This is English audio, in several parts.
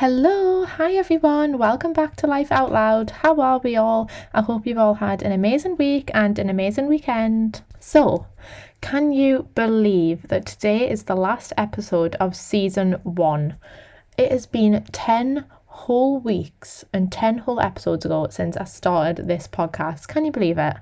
Hello, hi everyone, welcome back to Life Out Loud. How are we all? I hope you've all had an amazing week and an amazing weekend. So, can you believe that today is the last episode of season one? It has been 10 whole weeks and 10 whole episodes ago since I started this podcast. Can you believe it?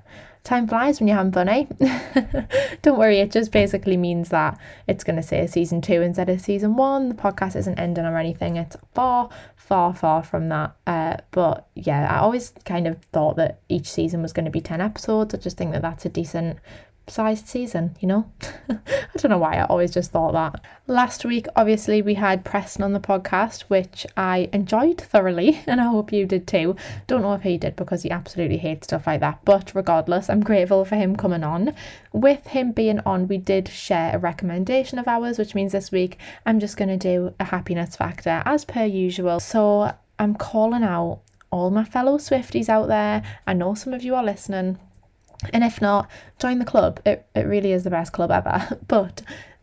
Time flies when you're having fun, eh? Don't worry, it just basically means that it's going to say season two instead of season one. The podcast isn't ending or anything. It's far, far, far from that. Uh, but yeah, I always kind of thought that each season was going to be 10 episodes. I just think that that's a decent sized season, you know? I don't know why I always just thought that. Last week, obviously, we had Preston on the podcast, which I enjoyed thoroughly, and I hope you did too. Don't know if he did because he absolutely hates stuff like that, but regardless, I'm grateful for him coming on. With him being on, we did share a recommendation of ours, which means this week I'm just going to do a happiness factor as per usual. So I'm calling out all my fellow Swifties out there. I know some of you are listening and if not, join the club. It, it really is the best club ever. But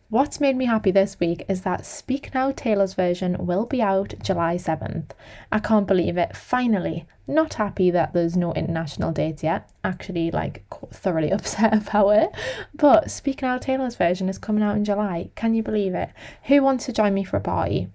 what's made me happy this week is that Speak Now Taylor's version will be out July 7th. I can't believe it. Finally. Not happy that there's no international dates yet. Actually, like, thoroughly upset about it. But Speak Now Taylor's version is coming out in July. Can you believe it? Who wants to join me for a party?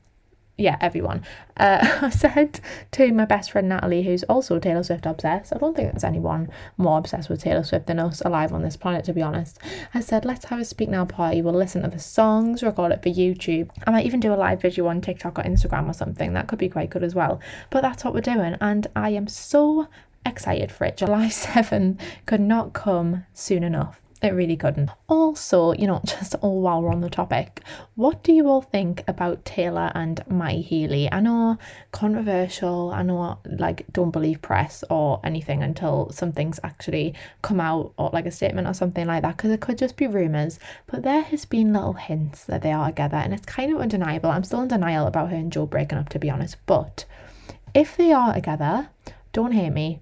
Yeah, everyone. Uh, I said to my best friend Natalie, who's also Taylor Swift obsessed. I don't think there's anyone more obsessed with Taylor Swift than us alive on this planet, to be honest. I said, let's have a Speak Now party. We'll listen to the songs, record it for YouTube. I might even do a live video on TikTok or Instagram or something. That could be quite good as well. But that's what we're doing, and I am so excited for it. July 7th could not come soon enough. It really couldn't. Also, you know, just all while we're on the topic, what do you all think about Taylor and Matty Healy? I know controversial, I know like don't believe press or anything until something's actually come out or like a statement or something like that, because it could just be rumours. But there has been little hints that they are together, and it's kind of undeniable. I'm still in denial about her and Joe breaking up, to be honest. But if they are together, don't hate me,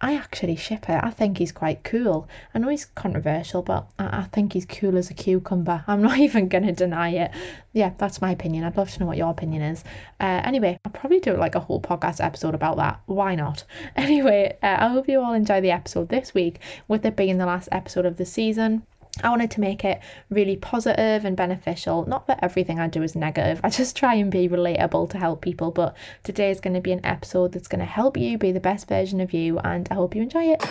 I actually ship it. I think he's quite cool. I know he's controversial, but I, I think he's cool as a cucumber. I'm not even going to deny it. Yeah, that's my opinion. I'd love to know what your opinion is. Uh, anyway, I'll probably do like a whole podcast episode about that. Why not? Anyway, uh, I hope you all enjoy the episode this week, with it being the last episode of the season. I wanted to make it really positive and beneficial. Not that everything I do is negative, I just try and be relatable to help people. But today is going to be an episode that's going to help you be the best version of you, and I hope you enjoy it.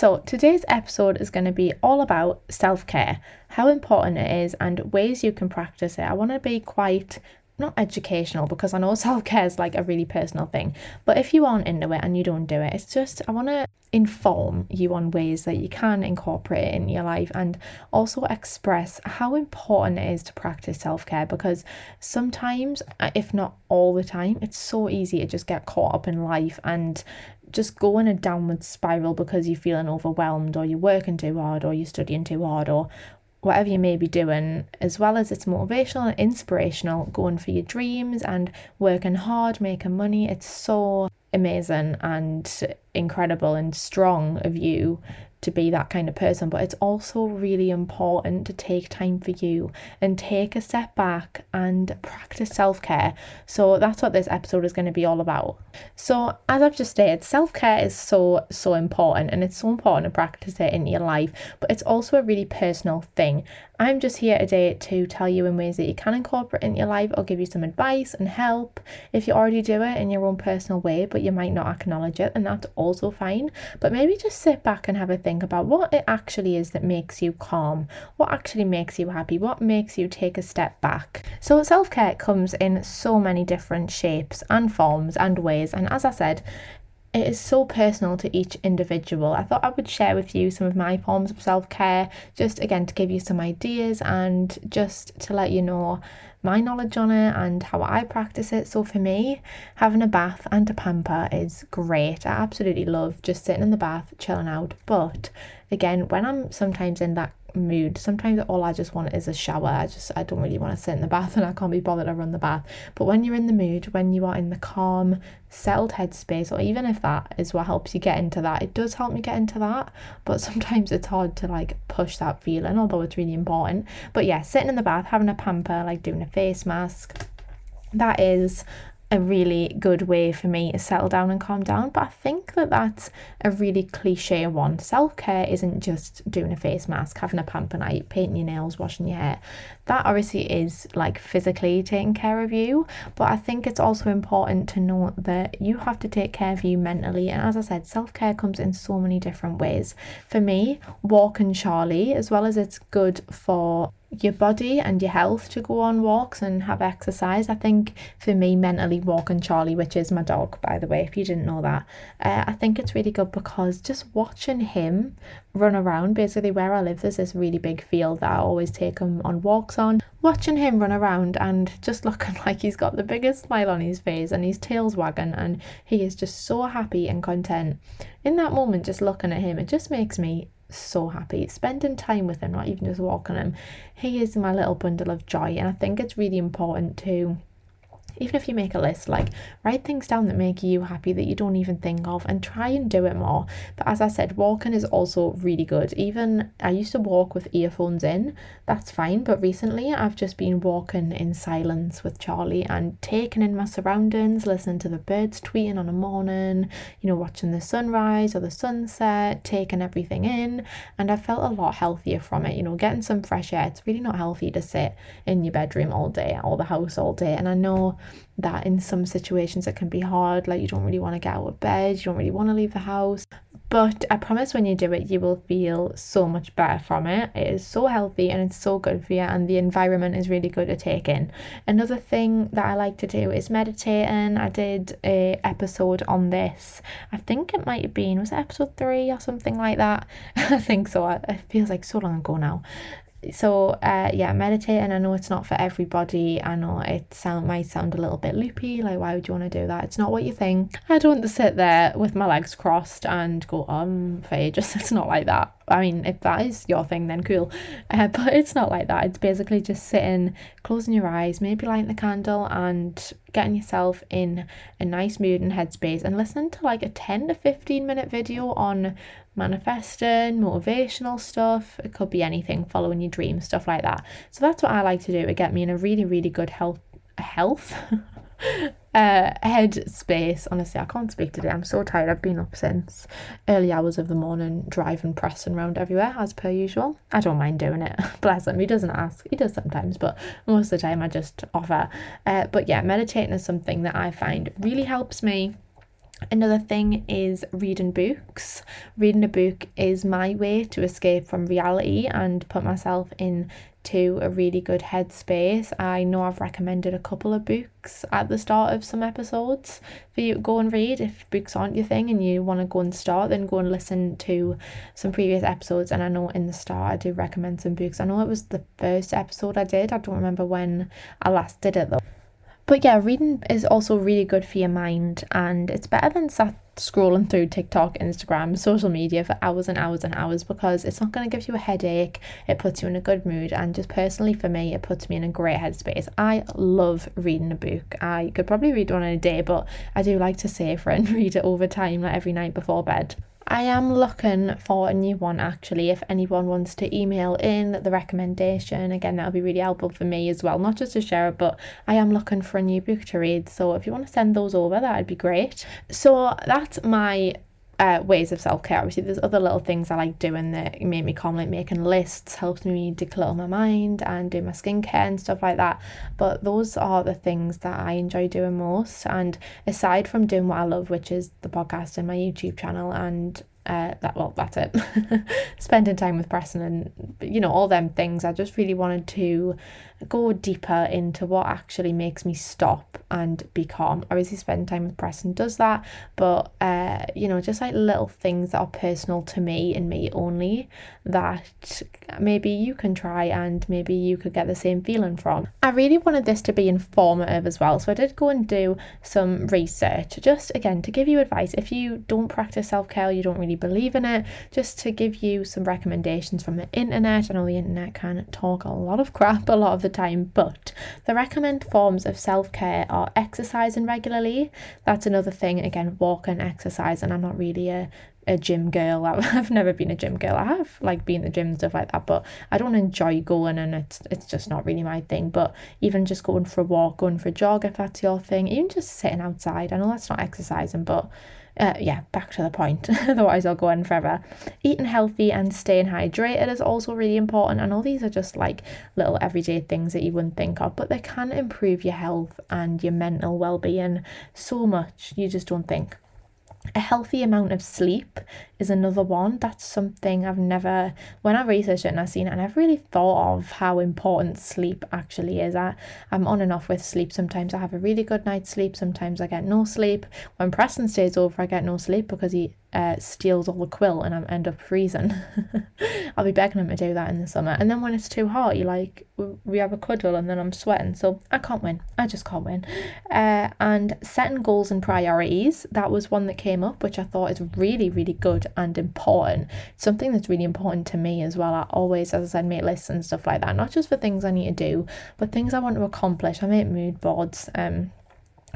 So, today's episode is going to be all about self care, how important it is, and ways you can practice it. I want to be quite not educational because I know self care is like a really personal thing, but if you aren't into it and you don't do it, it's just I want to inform you on ways that you can incorporate it in your life and also express how important it is to practice self care because sometimes, uh, if not all the time, it's so easy to just get caught up in life and just go in a downward spiral because you're feeling overwhelmed or you're working too hard or you're studying too hard or whatever you may be doing, as well as it's motivational and inspirational, going for your dreams and working hard, making money. It's so amazing and incredible and strong of you to be that kind of person, but it's also really important to take time for you and take a step back and practice self care. So that's what this episode is going to be all about. So, as I've just stated, self care is so, so important and it's so important to practice it in your life, but it's also a really personal thing. I'm just here today to tell you in ways that you can incorporate in your life or give you some advice and help if you already do it in your own personal way, but you might not acknowledge it, and that's also fine. But maybe just sit back and have a think about what it actually is that makes you calm, what actually makes you happy, what makes you take a step back. So, self care comes in so many different shapes and forms and ways, and as I said, it is so personal to each individual. I thought I would share with you some of my forms of self care, just again to give you some ideas and just to let you know my knowledge on it and how I practice it. So, for me, having a bath and a pamper is great. I absolutely love just sitting in the bath, chilling out. But again, when I'm sometimes in that mood. Sometimes all I just want is a shower. I just I don't really want to sit in the bath and I can't be bothered to run the bath. But when you're in the mood, when you are in the calm, settled headspace, or even if that is what helps you get into that, it does help me get into that. But sometimes it's hard to like push that feeling, although it's really important. But yeah, sitting in the bath, having a pamper, like doing a face mask, that is a really good way for me to settle down and calm down. But I think that that's a really cliche one. Self care isn't just doing a face mask, having a pamper night, painting your nails, washing your hair. That obviously is like physically taking care of you. But I think it's also important to note that you have to take care of you mentally. And as I said, self care comes in so many different ways. For me, walking Charlie, as well as it's good for your body and your health to go on walks and have exercise. I think for me, mentally walking Charlie, which is my dog, by the way, if you didn't know that, uh, I think it's really good because just watching him run around, basically where I live, there's this really big field that I always take him on walks on. Watching him run around and just looking like he's got the biggest smile on his face and his tail's wagging and he is just so happy and content. In that moment, just looking at him, it just makes me so happy. Spending time with him, not even just walking him. He is my little bundle of joy, and I think it's really important to even if you make a list, like write things down that make you happy that you don't even think of and try and do it more. But as I said, walking is also really good. Even I used to walk with earphones in, that's fine. But recently I've just been walking in silence with Charlie and taking in my surroundings, listening to the birds tweeting on a morning, you know, watching the sunrise or the sunset, taking everything in. And I felt a lot healthier from it, you know, getting some fresh air. It's really not healthy to sit in your bedroom all day or the house all day. And I know that in some situations it can be hard like you don't really want to get out of bed you don't really want to leave the house but I promise when you do it, you will feel so much better from it. It is so healthy and it's so good for you, and the environment is really good to take in. Another thing that I like to do is meditating. I did a episode on this. I think it might have been was it episode three or something like that. I think so. It feels like so long ago now so uh yeah meditating i know it's not for everybody. I know it sound might sound a little bit loopy like why would you want to do that? It's not what you think. I don't want to sit there with my legs crossed and go um for ages. It's not like that. I mean if that is your thing then cool. Uh, but it's not like that. It's basically just sitting closing your eyes maybe lighting the candle and getting yourself in a nice mood and headspace and listening to like a 10 to 15 minute video on manifesting, motivational stuff. It could be anything, following your dreams, stuff like that. So that's what I like to do. To get me in a really, really good health health uh head space. Honestly i can't speak today. I'm so tired. I've been up since early hours of the morning driving Preston around everywhere as per usual. I don't mind doing it. Bless him. He doesn't ask. He does sometimes but most of the time i just offer. Uh, but yeah meditating is something that i find really helps me Another thing is reading books. Reading a book is my way to escape from reality and put myself into a really good headspace. I know I've recommended a couple of books at the start of some episodes for you to go and read. If books aren't your thing and you want to go and start, then go and listen to some previous episodes. And I know in the start I do recommend some books. I know it was the first episode I did. I don't remember when I last did it though. But yeah, reading is also really good for your mind, and it's better than sat scrolling through TikTok, Instagram, social media for hours and hours and hours because it's not going to give you a headache. It puts you in a good mood, and just personally for me, it puts me in a great headspace. I love reading a book. I could probably read one in a day, but I do like to savor it and read it over time, like every night before bed. I am looking for a new one actually. If anyone wants to email in the recommendation, again, that'll be really helpful for me as well, not just to share it, but I am looking for a new book to read. So if you want to send those over, that'd be great. So that's my uh, ways of self care. Obviously, there's other little things I like doing that make me calm, like making lists, helps me declutter my mind and do my skincare and stuff like that. But those are the things that I enjoy doing most. And aside from doing what I love, which is the podcast and my YouTube channel and uh, that well that's it. Spending time with Preston and you know all them things. I just really wanted to go deeper into what actually makes me stop and be calm. Obviously spending time with Preston does that but uh you know just like little things that are personal to me and me only that maybe you can try and maybe you could get the same feeling from. I really wanted this to be informative as well so I did go and do some research. Just again to give you advice if you don't practice self-care you don't really believe in it, just to give you some recommendations from the internet. I know the internet can talk a lot of crap a lot of the time, but the recommend forms of self care are exercising regularly. That's another thing, again, walk and exercise. And I'm not really a a gym girl. I've never been a gym girl. I have like been in the gym and stuff like that, but I don't enjoy going and it's it's just not really my thing. But even just going for a walk, going for a jog if that's your thing, even just sitting outside. I know that's not exercising, but uh, yeah, back to the point. Otherwise, I'll go on forever. Eating healthy and staying hydrated is also really important. I know these are just like little everyday things that you wouldn't think of, but they can improve your health and your mental well being so much you just don't think a healthy amount of sleep is another one. That's something I've never, when I researched it and I've seen it, and I've really thought of how important sleep actually is. I, I'm on and off with sleep. Sometimes I have a really good night's sleep, sometimes I get no sleep. When Preston stays over, I get no sleep because he uh, steals all the quilt and I end up freezing. I'll be begging him to do that in the summer. And then when it's too hot, you like, we have a cuddle and then I'm sweating. So I can't win. I just can't win. Uh, and setting goals and priorities, that was one that came up, which I thought is really, really good and important. something that's really important to me as well. I always, as I said, make lists and stuff like that, not just for things I need to do, but things I want to accomplish. I make mood boards. Um,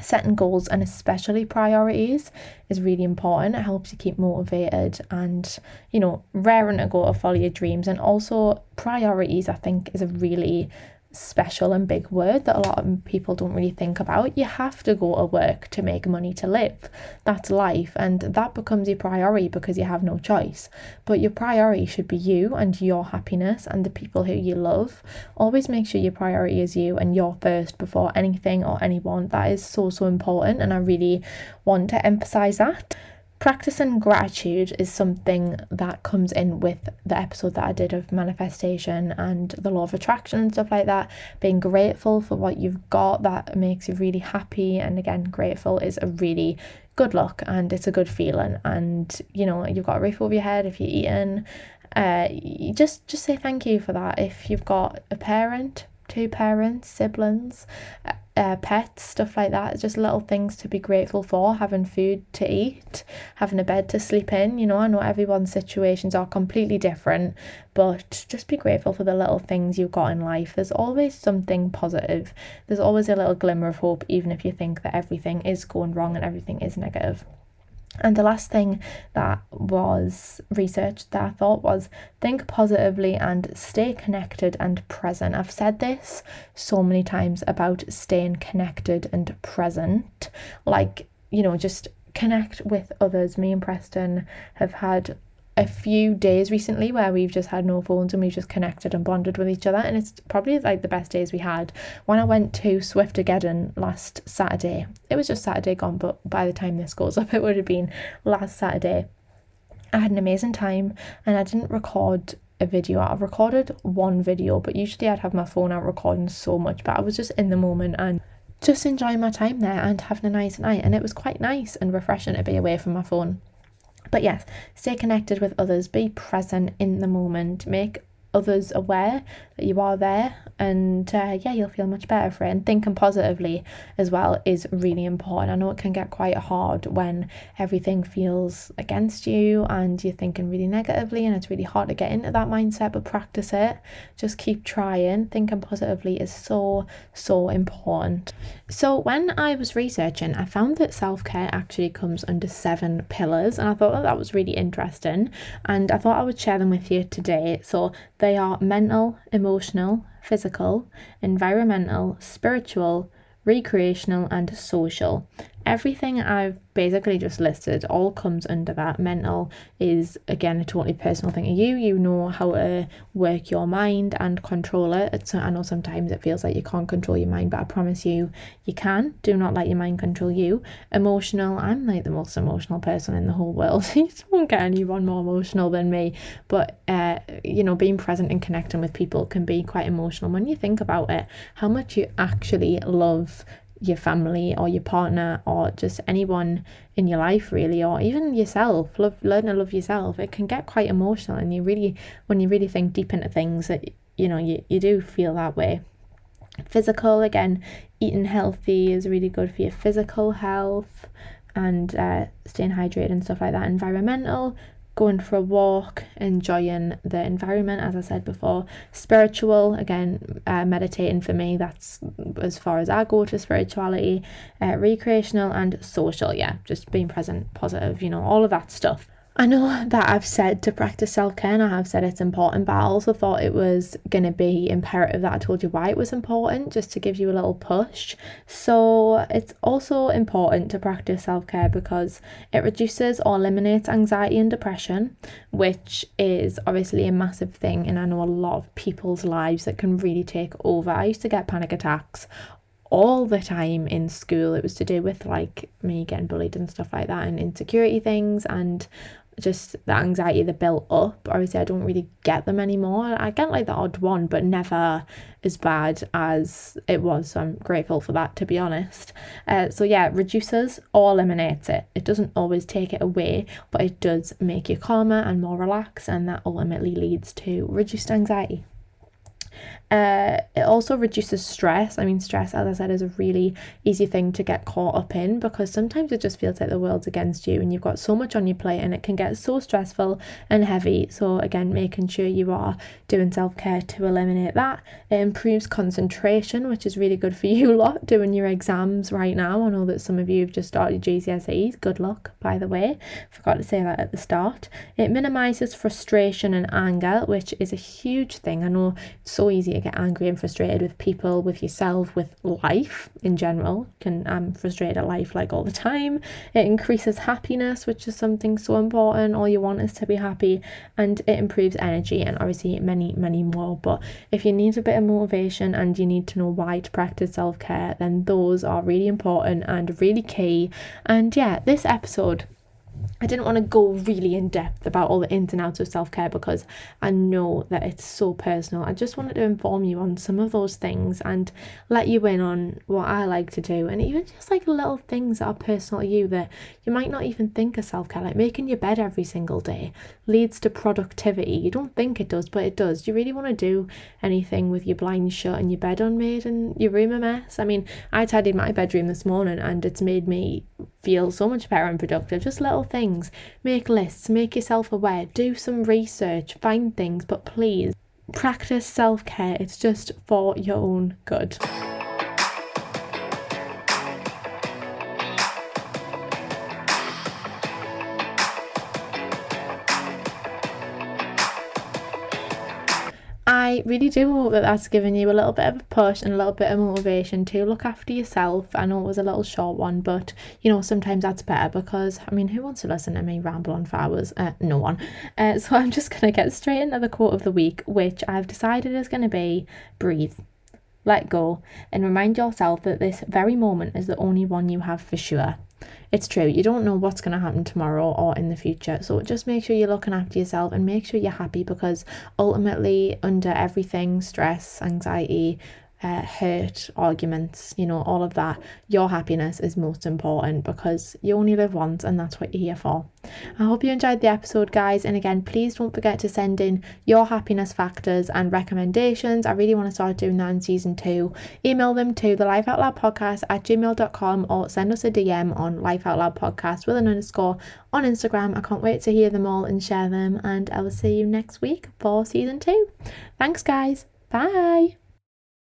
setting goals and especially priorities is really important. It helps you keep motivated and you know raring to go to follow your dreams. And also priorities i think is a really special and big word that a lot of people don't really think about. You have to go to work to make money to live. That's life, and that becomes your priority because you have no choice. But your priority should be you and your happiness and the people who you love. Always make sure your priority is you and you're first before anything or anyone. That is so, so important, and I really want to emphasize that. Practicing gratitude is something that comes in with the episode that I did of manifestation and the law of attraction and stuff like that. Being grateful for what you've got that makes you really happy, and again, grateful is a really good look and it's a good feeling. And you know, you've got a roof over your head if you're eating. Uh, just just say thank you for that. If you've got a parent, two parents, siblings, uh, pets, stuff like that. Just little things to be grateful for, having food to eat, having a bed to sleep in. You know, I know everyone's situations are completely different, but just be grateful for the little things you've got in life. There's always something positive, there's always a little glimmer of hope, even if you think that everything is going wrong and everything is negative. And the last thing that was researched that I thought was think positively and stay connected and present. I've said this so many times about staying connected and present. Like, you know, just connect with others. Me and Preston have had a few days recently where we've just had no phones and we've just connected and bonded with each other and it's probably like the best days we had. When i went to Swiftogeddon last saturday it was just saturday gone but by the time this goes up it would have been last saturday. I had an amazing time and i didn't record a video. I've recorded one video but usually i'd have my phone out recording so much but i was just in the moment and just enjoying my time there and having a nice night and it was quite nice and refreshing to be away from my phone but yes, stay connected with others, be present in the moment, make others aware that you are there and uh, yeah you'll feel much better for it. And thinking positively as well is really important. I know it can get quite hard when everything feels against you and you're thinking really negatively and it's really hard to get into that mindset but practice it. Just keep trying. Thinking positively is so so important. So when i was researching i found that self-care actually comes under seven pillars and i thought that that was really interesting and i thought i would share them with you today. So they are mental, emotional, physical, environmental, spiritual, recreational, and social. Everything I've basically just listed all comes under that. Mental is again a totally personal thing to you. You know how to work your mind and control it. It's, I know sometimes it feels like you can't control your mind, but I promise you, you can. Do not let your mind control you. Emotional, I'm like the most emotional person in the whole world. you won't get anyone more emotional than me. But uh, you know, being present and connecting with people can be quite emotional when you think about it. How much you actually love your family or your partner or just anyone in your life really or even yourself. Love learn to love yourself. It can get quite emotional and you really when you really think deep into things that you know you, you do feel that way. Physical again eating healthy is really good for your physical health and uh, staying hydrated and stuff like that. Environmental going for a walk, enjoying the environment, as I said before. Spiritual, again, uh, meditating for me, that's as far as I go to spirituality. Uh, recreational and social, yeah, just being present, positive, you know, all of that stuff. I know that I've said to practice self care and I have said it's important, but I also thought it was going to be imperative that I told you why it was important, just to give you a little push. So, it's also important to practice self care because it reduces or eliminates anxiety and depression, which is obviously a massive thing. And I know a lot of people's lives that can really take over. I used to get panic attacks all the time in school. It was to do with like me getting bullied and stuff like that and insecurity things and just the anxiety that built up. Obviously, I don't really get them anymore. I get like the odd one, but never as bad as it was. So I'm grateful for that, to be honest. Uh, so, yeah, reduces or eliminates it. It doesn't always take it away, but it does make you calmer and more relaxed, and that ultimately leads to reduced anxiety. Uh, it also reduces stress. I mean, stress, as I said, is a really easy thing to get caught up in because sometimes it just feels like the world's against you and you've got so much on your plate and it can get so stressful and heavy. So, again, making sure you are doing self care to eliminate that. It improves concentration, which is really good for you lot doing your exams right now. I know that some of you have just started GCSEs. Good luck, by the way. Forgot to say that at the start. It minimises frustration and anger, which is a huge thing. I know it's so easy to get angry and frustrated with people, with yourself, with life in general. Can um, I'm frustrated at life like all the time. It increases happiness, which is something so important. All you want is to be happy, and it improves energy and obviously many many more. But if you need a bit of motivation and you need to know why to practice self care, then those are really important and really key. And yeah, this episode I didn't want to go really in depth about all the ins and outs of self care because I know that it's so personal. I just wanted to inform you on some of those things and let you in on what I like to do, and even just like little things that are personal to you that you might not even think of self care, like making your bed every single day leads to productivity. You don't think it does, but it does. Do you really want to do anything with your blinds shut and your bed unmade and your room a mess? I mean, I tidied my bedroom this morning and it's made me feel so much better and productive. Just little things. Make lists, make yourself aware, do some research, find things, but please practice self care. It's just for your own good. I really do hope that that's given you a little bit of a push and a little bit of motivation to look after yourself. I know it was a little short one, but you know, sometimes that's better because I mean, who wants to listen to me ramble on for hours? Uh, no one. Uh, so I'm just going to get straight into the quote of the week, which I've decided is going to be breathe, let go, and remind yourself that this very moment is the only one you have for sure it's true. You don't know what's going to happen tomorrow or in the future. So just make sure you're looking after yourself and make sure you're happy because ultimately, under everything stress, anxiety, uh, hurt, arguments, you know, all of that, your happiness is most important because you only live once and that's what you're here for. I hope you enjoyed the episode, guys. And again, please don't forget to send in your happiness factors and recommendations. I really want to start doing that in season two. Email them to the Life Out Loud podcast at gmail.com or send us a DM on Life Out Loud podcast with an underscore on Instagram. I can't wait to hear them all and share them. And I will see you next week for season two. Thanks, guys. Bye.